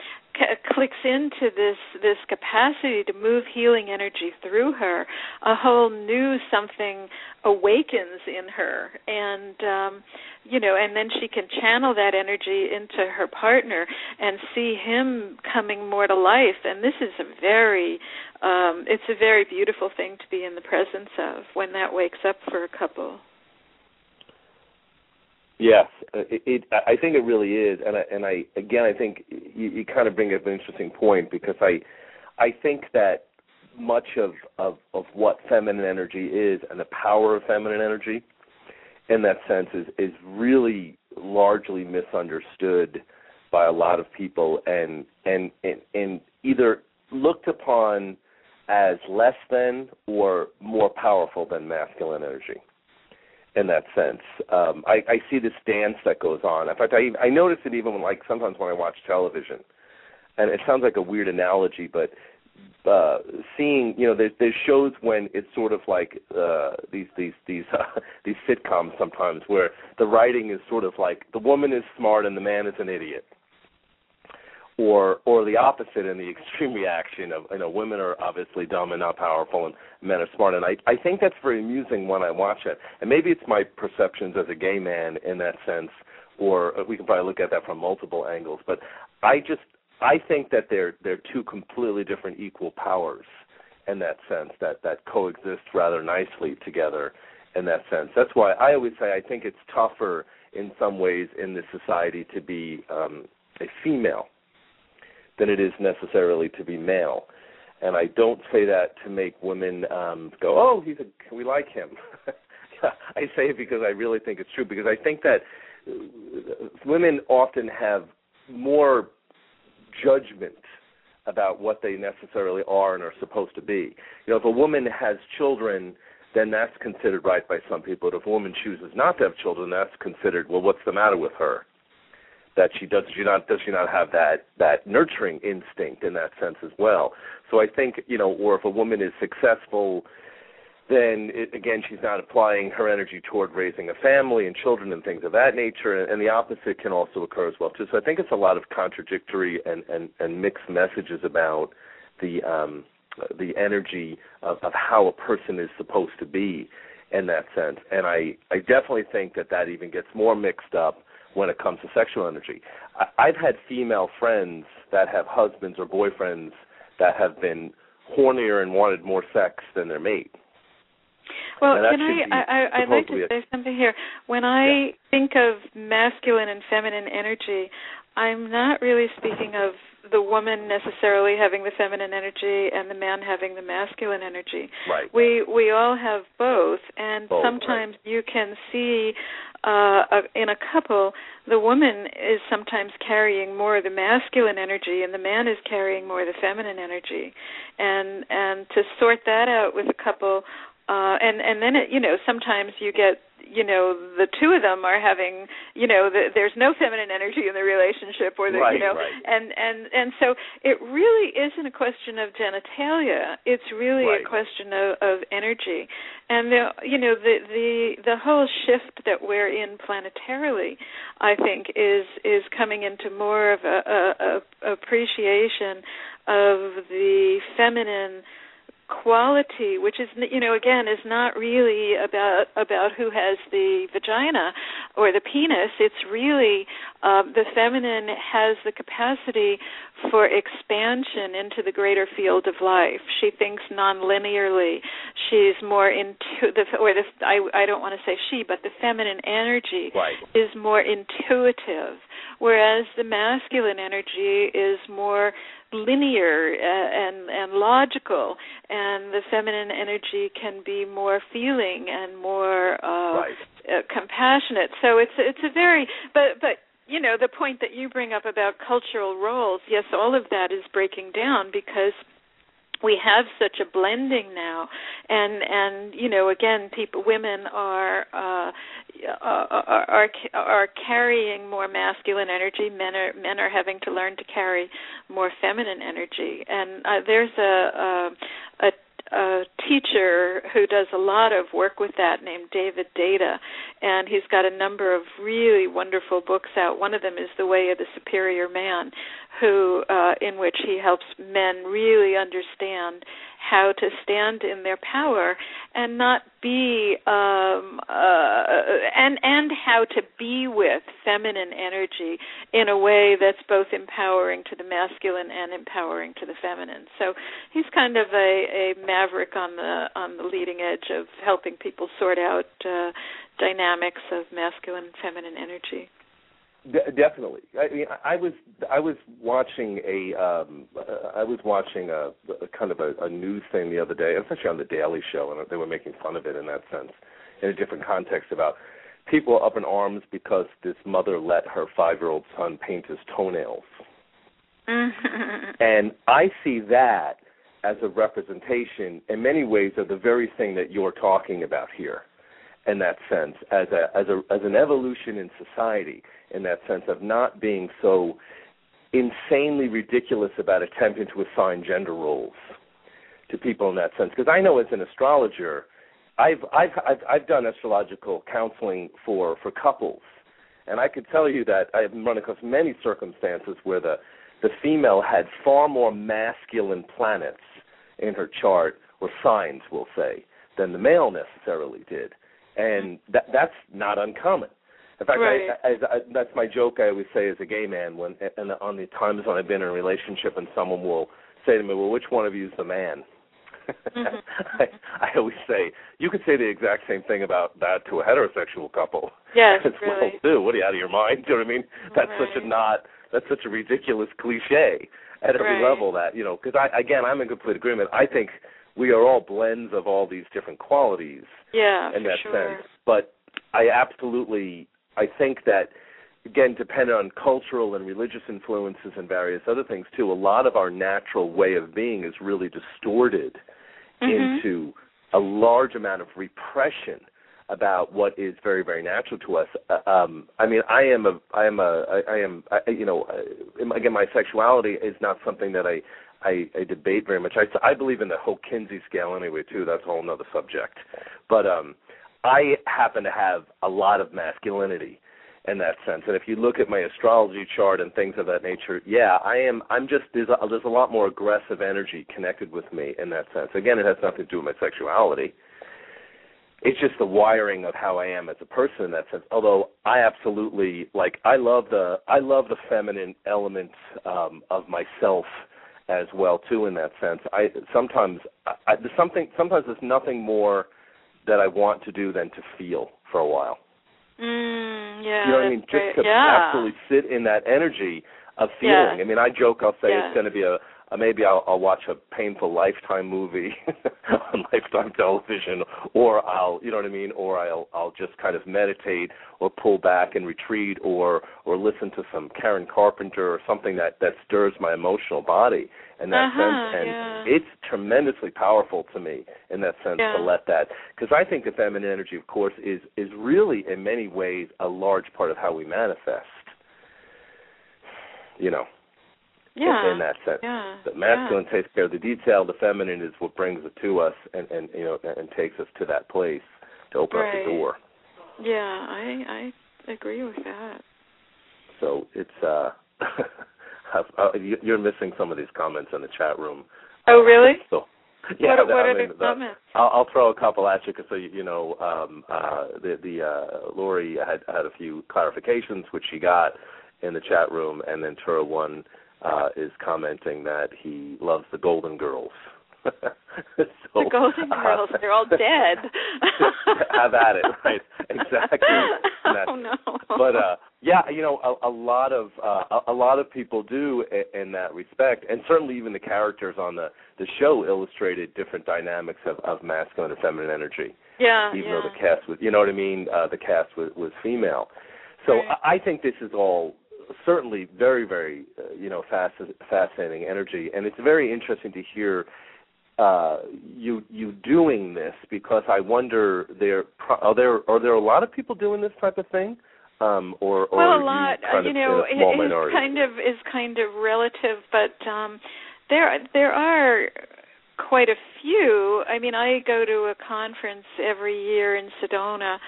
C: clicks into this this capacity to move healing energy through her a whole new something awakens in her. And um you know and then she can channel that energy into her partner and see him coming more to life. And this is a very um it's a very beautiful thing to be in the presence of when that wakes up for a couple
B: Yes, uh, it, it, I think it really is, and I, and I again I think you, you kind of bring up an interesting point because I I think that much of, of of what feminine energy is and the power of feminine energy in that sense is is really largely misunderstood by a lot of people and and and, and either looked upon as less than or more powerful than masculine energy in that sense. Um, I, I see this dance that goes on. In fact, I I notice it even when, like sometimes when I watch television, and it sounds like a weird analogy, but uh seeing you know there's there's shows when it's sort of like uh these these these uh, these sitcoms sometimes where the writing is sort of like the woman is smart and the man is an idiot or or the opposite in the extreme reaction of you know women are obviously dumb and not powerful and men are smart. And I I think that's very amusing when I watch it. And maybe it's my perceptions as a gay man in that sense or we can probably look at that from multiple angles. But I just I think that they're they're two completely different equal powers in that sense that that coexist rather nicely together in that sense. That's why I always say I think it's tougher in some ways in this society to be um a female than it is necessarily to be male. And I don't say that to make women um go, "Oh, he's a we like him." I say it because I really think it's true because I think that women often have more judgment about what they necessarily are and are supposed to be. You know, if a woman has children, then that's considered right by some people. But if a woman chooses not to have children, that's considered, well, what's the matter with her? That she does she not does she not have that that nurturing instinct in that sense as well? So i think you know or if a woman is successful then it, again she's not applying her energy toward raising a family and children and things of that nature and, and the opposite can also occur as well too. So i think it's a lot of contradictory and and and mixed messages about the um the energy of, of how a person is supposed to be in that sense. And i i definitely think that that even gets more mixed up when it comes to sexual energy. I, I've had female friends that have husbands or boyfriends that have been hornier and wanted more sex than their mate.
C: Well, can I, I, I'd like to say something here. When I yeah. think of masculine and feminine energy, I'm not really speaking of the woman necessarily having the feminine energy and the man having the masculine energy.
B: Right.
C: We we all have both, and
B: both,
C: sometimes
B: right.
C: you can see uh, in a couple, the woman is sometimes carrying more of the masculine energy, and the man is carrying more of the feminine energy, and and to sort that out with a couple, uh, and and then it, you know sometimes you get you know the two of them are having you know the, there's no feminine energy in the relationship or the
B: right,
C: you know
B: right.
C: and and and so it really isn't a question of genitalia it's really
B: right.
C: a question of, of energy and the you know the the the whole shift that we're in planetarily i think is is coming into more of a, a, a appreciation of the feminine quality which is you know again is not really about about who has the vagina or the penis. It's really um, the feminine has the capacity for expansion into the greater field of life. She thinks non-linearly. She's more into the or the I I don't want to say she but the feminine energy
B: right.
C: is more intuitive whereas the masculine energy is more linear uh, and and logical and the feminine energy can be more feeling and more uh,
B: right.
C: uh, compassionate so it's it's a very but but you know the point that you bring up about cultural roles yes all of that is breaking down because we have such a blending now. And and you know again people women are uh are are are carrying more masculine energy. Men are men are having to learn to carry more feminine energy. And uh, there's a a, a a teacher who does a lot of work with that named David Deida, and he's got a number of really wonderful books out. One of them is The Way of the Superior Man, who uh, in which he helps men really understand how to stand in their power and not be um uh and and how to be with feminine energy in a way that's both empowering to the masculine and empowering to the feminine. So he's kind of a a maverick on the on the leading edge of helping people sort out uh dynamics of masculine and feminine energy
B: De- definitely. I mean, I was I was watching a um I was watching a, a kind of a, a news thing the other day. It was actually on the Daily Show, and they were making fun of it in that sense, in a different context about people up in arms because this mother let her five year old son paint his toenails. and I see that as a representation, in many ways, of the very thing that you're talking about here. In that sense, as a as a as an evolution in society in that sense of not being so insanely ridiculous about attempting to assign gender roles to people in that sense. Because I know as an astrologer, I've I've I've, I've done astrological counseling for for couples, and I could tell you that I've run across many circumstances where the the female had far more masculine planets in her chart or signs, we'll say, than the male necessarily did, and that that's not uncommon. In fact,
C: right.
B: I, I, I, that's my joke. I always say as a gay man, when and on the times when I've been in a relationship and someone will say to me, "Well, which one of you is the man?"
C: Mm-hmm.
B: I, I always say you could say the exact same thing about that to a heterosexual couple
C: yes
B: as
C: really
B: well too. What are you out of your mind? Do you know what I mean? That's such a not. That's such a ridiculous cliche at every
C: Right.
B: level. That you know, because I again, I'm in complete agreement. I think we are all blends of all these different qualities
C: yeah
B: in that
C: sure
B: sense. But I absolutely I think that again, depending on cultural and religious influences and various other things too, a lot of our natural way of being is really distorted
C: Mhm.
B: into a large amount of repression about what is very very natural to us Uh, um i mean i am a i am a i, I am I, you know uh, again my sexuality is not something that i I, I debate very much. I, I believe in the whole Kinsey scale anyway too. That's a whole another subject. But um, I happen to have a lot of masculinity in that sense. And if you look at my astrology chart and things of that nature, yeah, I am. I'm just there's a, there's a lot more aggressive energy connected with me in that sense. Again, it has nothing to do with my sexuality. It's just the wiring of how I am as a person in that sense. Although I absolutely like, I love the I love the feminine element um, of myself as well too. In that sense, I sometimes I, I, there's something sometimes there's nothing more that I want to do than to feel for a while.
C: Mm, yeah.
B: You know what I mean? Just
C: great.
B: to
C: yeah.
B: absolutely sit in that energy of feeling.
C: Yeah.
B: I mean, I joke. I'll say
C: Yeah.
B: it's going to be a uh, maybe I'll, I'll watch a painful Lifetime movie on Lifetime television, or I'll, you know what I mean, or I'll I'll just kind of meditate or pull back and retreat, or or listen to some Karen Carpenter or something that that stirs my emotional body in that
C: uh-huh,
B: sense, and
C: yeah.
B: it's tremendously powerful to me in that sense
C: Yeah.
B: to let that because I think the feminine energy, of course, is is really in many ways a large part of how we manifest. You know,
C: yeah.
B: in, that sense.
C: Yeah.
B: The masculine takes care of the detail. The feminine is what brings it to us, and and you know, and takes us to that place to open up
C: Right.
B: the door.
C: Yeah, I I agree with that.
B: So it's uh, uh, you- you're missing some of these comments in the chat room.
C: Oh, really?
B: So yeah,
C: what what
B: I mean,
C: the?
B: I'll, I'll throw a couple at you because so you, you know um, uh, the the uh, Lori had had a few clarifications which she got in the chat room, and then Tura one uh, is commenting that he loves the Golden Girls. so,
C: the Golden
B: uh,
C: Girls, they're all dead.
B: have at it, right? Exactly.
C: oh no.
B: but uh yeah you know a, a lot of uh a, a lot of people do in, in that respect and certainly even the characters on the the show illustrated different dynamics of of masculine and feminine energy
C: yeah,
B: even
C: yeah.
B: though the cast was you know what i mean uh the cast was was female so
C: Right.
B: I, I think this is all certainly very very uh, you know fasc- fascinating energy and it's very interesting to hear uh you you doing this because I wonder there pro- are there are there a lot of people doing this type of thing um or or
C: well, a lot,
B: you,
C: uh,
B: kind
C: you
B: of
C: know, it is
B: minority?
C: kind of is kind of relative, but um there there are quite a few. I mean, I go to a conference every year in Sedona,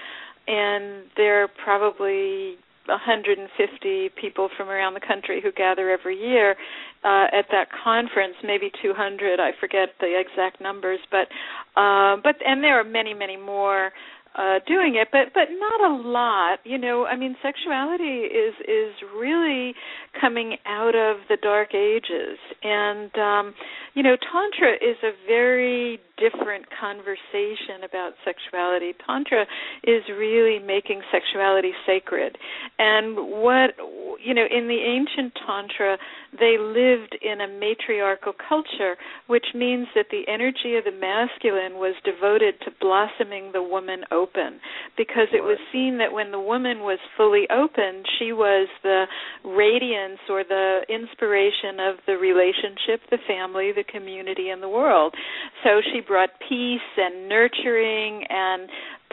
C: and there are probably 150 people from around the country who gather every year uh, at that conference. Maybe 200. I forget the exact numbers, but uh, but and there are many many more uh doing it but but not a lot you know i mean sexuality is is really coming out of the dark ages. And um you know tantra is a very different conversation about sexuality. Tantra is really making sexuality sacred. And what you know in the ancient tantra they lived in a matriarchal culture which means that the energy of the masculine was devoted to blossoming the woman open. Because it was seen that when the woman was fully open she was the radiance or the inspiration of the relationship the family the community and the world. So she brought peace and nurturing and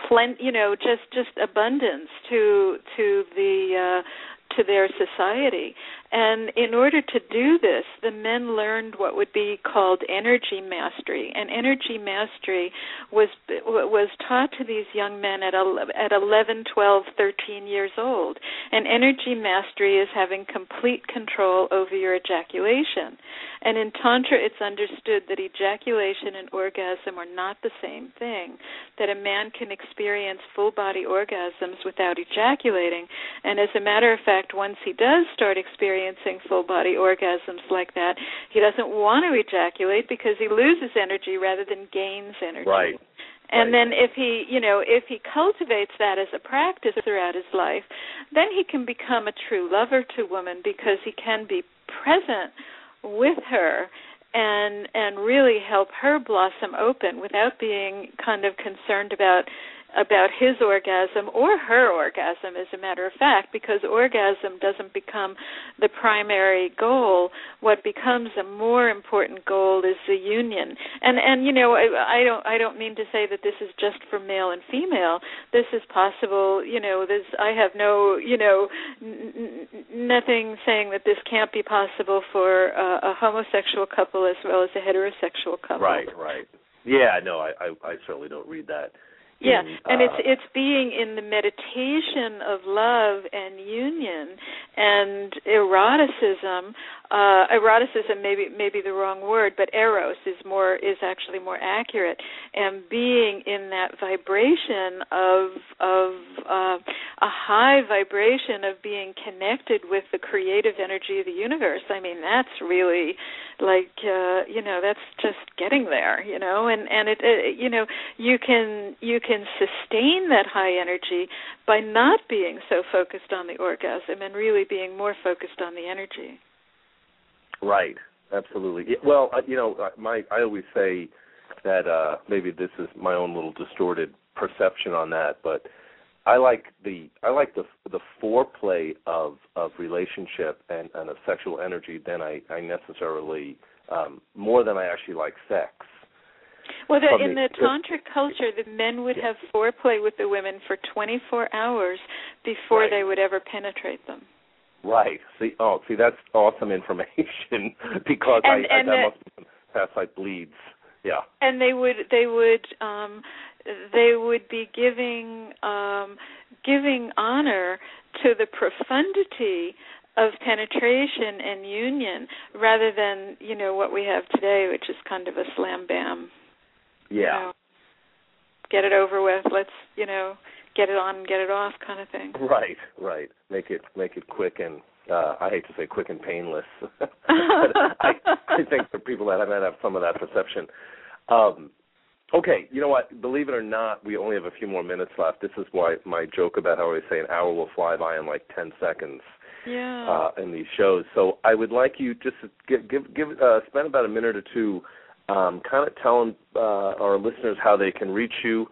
C: plenty you know just just abundance to to the uh to their society and in order to do this the men learned what would be called energy mastery. And energy mastery was was taught to these young men at at 11 12 13 years old. And energy mastery is having complete control over your ejaculation. And in tantra it's understood that ejaculation and orgasm are not the same thing that a man can experience full body orgasms without ejaculating. And as a matter of fact once he does start experiencing full body orgasms like that he doesn't want to ejaculate because he loses energy rather than gains energy
B: right
C: and
B: Right.
C: then if he you know if he cultivates that as a practice throughout his life then he can become a true lover to woman because he can be present with her and and really help her blossom open without being kind of concerned about about his orgasm or her orgasm as a matter of fact because orgasm doesn't become the primary goal. What becomes a more important goal is the union. And and you know I, I don't I don't mean to say that this is just for male and female. This is possible you know this I have no you know n- nothing saying that this can't be possible for uh, a homosexual couple as well as a heterosexual couple.
B: Right right. Yeah no I, I I certainly don't read that
C: yeah
B: in,
C: and it's
B: uh,
C: it's being in the meditation of love and union and eroticism uh eroticism maybe maybe the wrong word but eros is more is actually more accurate. And being in that vibration of of uh a high vibration of being connected with the creative energy of the universe i mean that's really like uh you know that's just getting there you know? And and it, it you know you can you can sustain that high energy by not being so focused on the orgasm and really being more focused on the energy
B: Right, absolutely. Well, uh, you know, uh, my I always say that uh maybe this is my own little distorted perception on that, but I like the I like the the foreplay of of relationship and and of sexual energy than I I necessarily um more than I actually like sex.
C: Well, the, in
B: the-
C: tantric culture, the men would
B: Yeah.
C: have foreplay with the women for 24 hours before
B: Right.
C: they would ever penetrate them.
B: Right. See, oh, see, that's awesome information because
C: And-
B: I, I that
C: the-
B: must past like bleeds. Yeah.
C: and they would they would um they would be giving um giving honor to the profundity of penetration and union rather than you know what we have today which is kind of a slam bam you
B: Yeah.
C: know, get it over with let's you know get it on and get it off kind of thing
B: Right. Right. Make it make it quick and uh I hate to say quick and painless. but I I think for people that might have some of that perception. Um Okay, you know what? Believe it or not, we only have a few more minutes left. This is why my joke about how I always say an hour will fly by in like ten seconds.
C: yeah
B: uh, in these shows. So I would like you just to give give, give uh, spend about a minute or two, um, kind of telling uh, our listeners how they can reach you,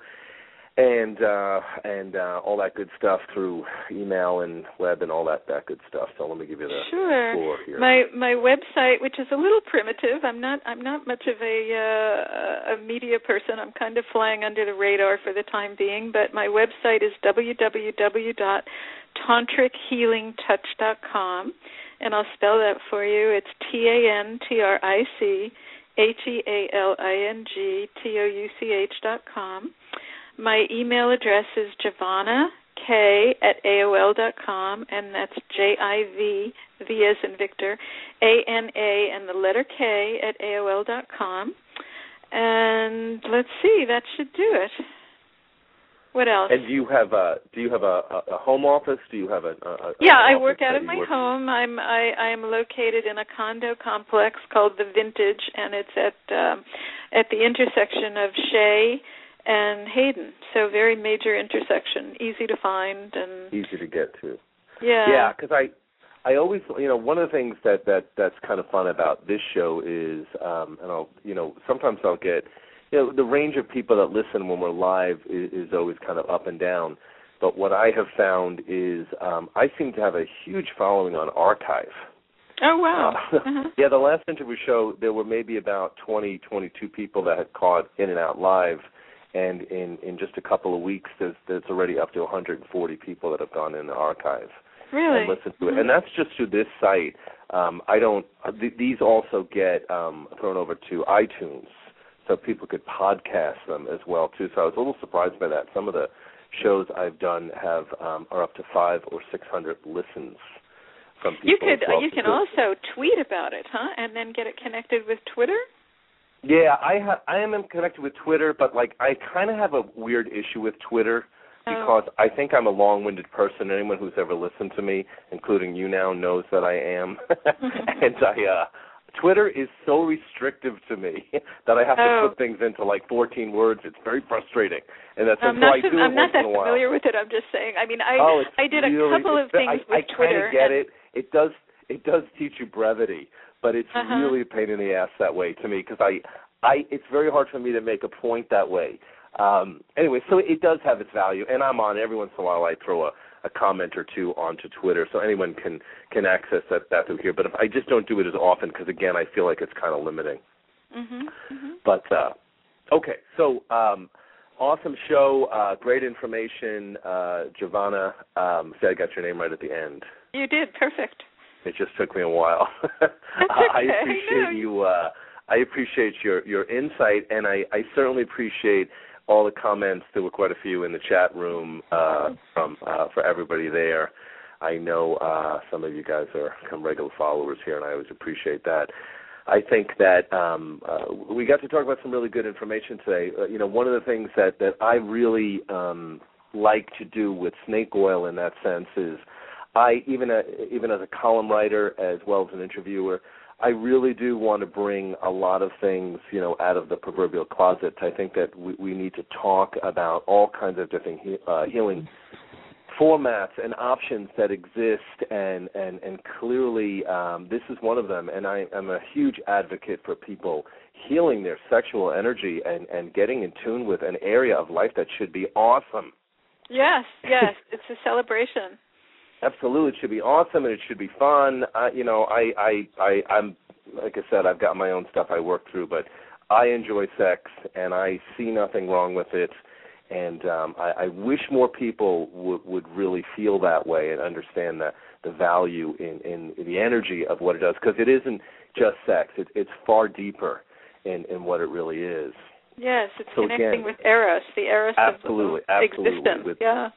B: and uh, and uh, all that good stuff through email and web and all that that good stuff. So let me give you the
C: sure
B: floor here.
C: my my website which is a little primitive i'm not i'm not much of a uh, a media person i'm kind of flying under the radar for the time being but my website is www.tantrichealingtouch.com and i'll spell that for you it's t a n t r i c h e a l i n g t o u c h dot com my email address is Jivana K at AOL dot com, and that's J I V V as in Victor, A N A and the letter K at AOL dot com. And let's see, that should do it. What else?
B: and do you have a do you have a, a, home office? Do you have a, a, a
C: yeah, I work out of my
B: work-
C: home. I'm I I am located in a condo complex called the Vintage, and it's at um, at the intersection of Shea and Hayden. So very major intersection, easy to find, and
B: Easy to get to.
C: yeah,
B: Yeah, because I, I always, you know, one of the things that that that's kind of fun about this show is, um, and I'll, you know, sometimes I'll get, you know, the range of people that listen when we're live is, is always kind of up and down. But what I have found is, um, I seem to have a huge following on archive.
C: Oh wow.
B: Uh,
C: uh-huh.
B: yeah, the last interview show, there were maybe about twenty, twenty-two people that had caught in and out live, and in in just a couple of weeks, there's there's already up to 140 people that have gone in the archive
C: Really?
B: and listen to it.
C: Mhm.
B: And that's just through this site. Um, I don't. Th- these also get um, thrown over to iTunes, so people could podcast them as well too. So I was a little surprised by that. Some of the shows I've done have um, are up to five or six hundred listens from people.
C: you could
B: well.
C: you can
B: So-
C: also tweet about it, huh? And then get it connected with Twitter.
B: Yeah, I ha- I am connected with Twitter, but like I kind of have a weird issue with Twitter
C: Oh.
B: because I think I'm a long-winded person. Anyone who's ever listened to me, including you now, knows that I am. and I uh Twitter is so restrictive to me that I have
C: Oh.
B: to put things into like 14 words. It's very frustrating. And that's
C: I'm not
B: I do it
C: I'm not
B: once
C: that
B: in a while.
C: familiar with it. I'm just saying. I mean, I
B: oh,
C: I did a couple of things
B: I,
C: with
B: I
C: Twitter.
B: kind of get it. It does it does teach you brevity, but it's
C: Uh-huh.
B: really a pain in the ass that way to me because I I it's very hard for me to make a point that way. Um anyway, so it does have its value and I'm on every once in a while I throw a a comment or two onto Twitter so anyone can can access that that through here but if I just don't do it as often because again I feel like it's kind of limiting.
C: Mhm. Mhm.
B: But uh okay, so um awesome show, uh great information uh Jivana um say I got your name right at the end.
C: You did perfect.
B: It just took me a while.
C: That's
B: I appreciate you. Uh, I appreciate your your insight, and I, I certainly appreciate all the comments. There were quite a few in the chat room uh, from uh, for everybody there. I know uh, some of you guys are some regular followers here, and I always appreciate that. I think that um, uh, we got to talk about some really good information today. Uh, you know, one of the things that that I really um, like to do with snake oil in that sense is I even uh, even as a column writer as well as an interviewer, I really do want to bring a lot of things, you know, out of the proverbial closet. I think that we, we need to talk about all kinds of different he, uh, healing formats and options that exist, and and and clearly um, this is one of them. And I am a huge advocate for people healing their sexual energy and and getting in tune with an area of life that should be awesome.
C: Yes, yes, it's a celebration.
B: Absolutely, it should be awesome and it should be fun. Uh, you know, I I I I'm like I said, I've got my own stuff I work through, but I enjoy sex and I see nothing wrong with it and um, I, I wish more people would would really feel that way and understand the the value in in, in the energy of what it does because it isn't just sex; it, it's far deeper in in what it really is.
C: Yes, it's
B: So
C: connecting
B: again-
C: with Eros, the Eros
B: Absolutely,
C: of
B: absolutely.
C: existence.
B: With-
C: yeah.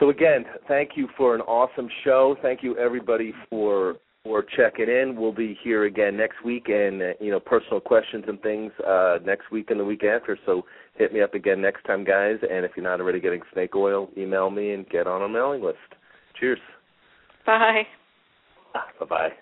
B: So again, thank you for an awesome show. Thank you everybody for for checking in. We'll be here again next week, and uh, you know, personal questions and things uh, next week and the week after. So hit me up again next time, guys. And if you're not already getting snake oil, email me and get on our mailing list. Cheers.
C: Bye.
B: Ah, bye bye.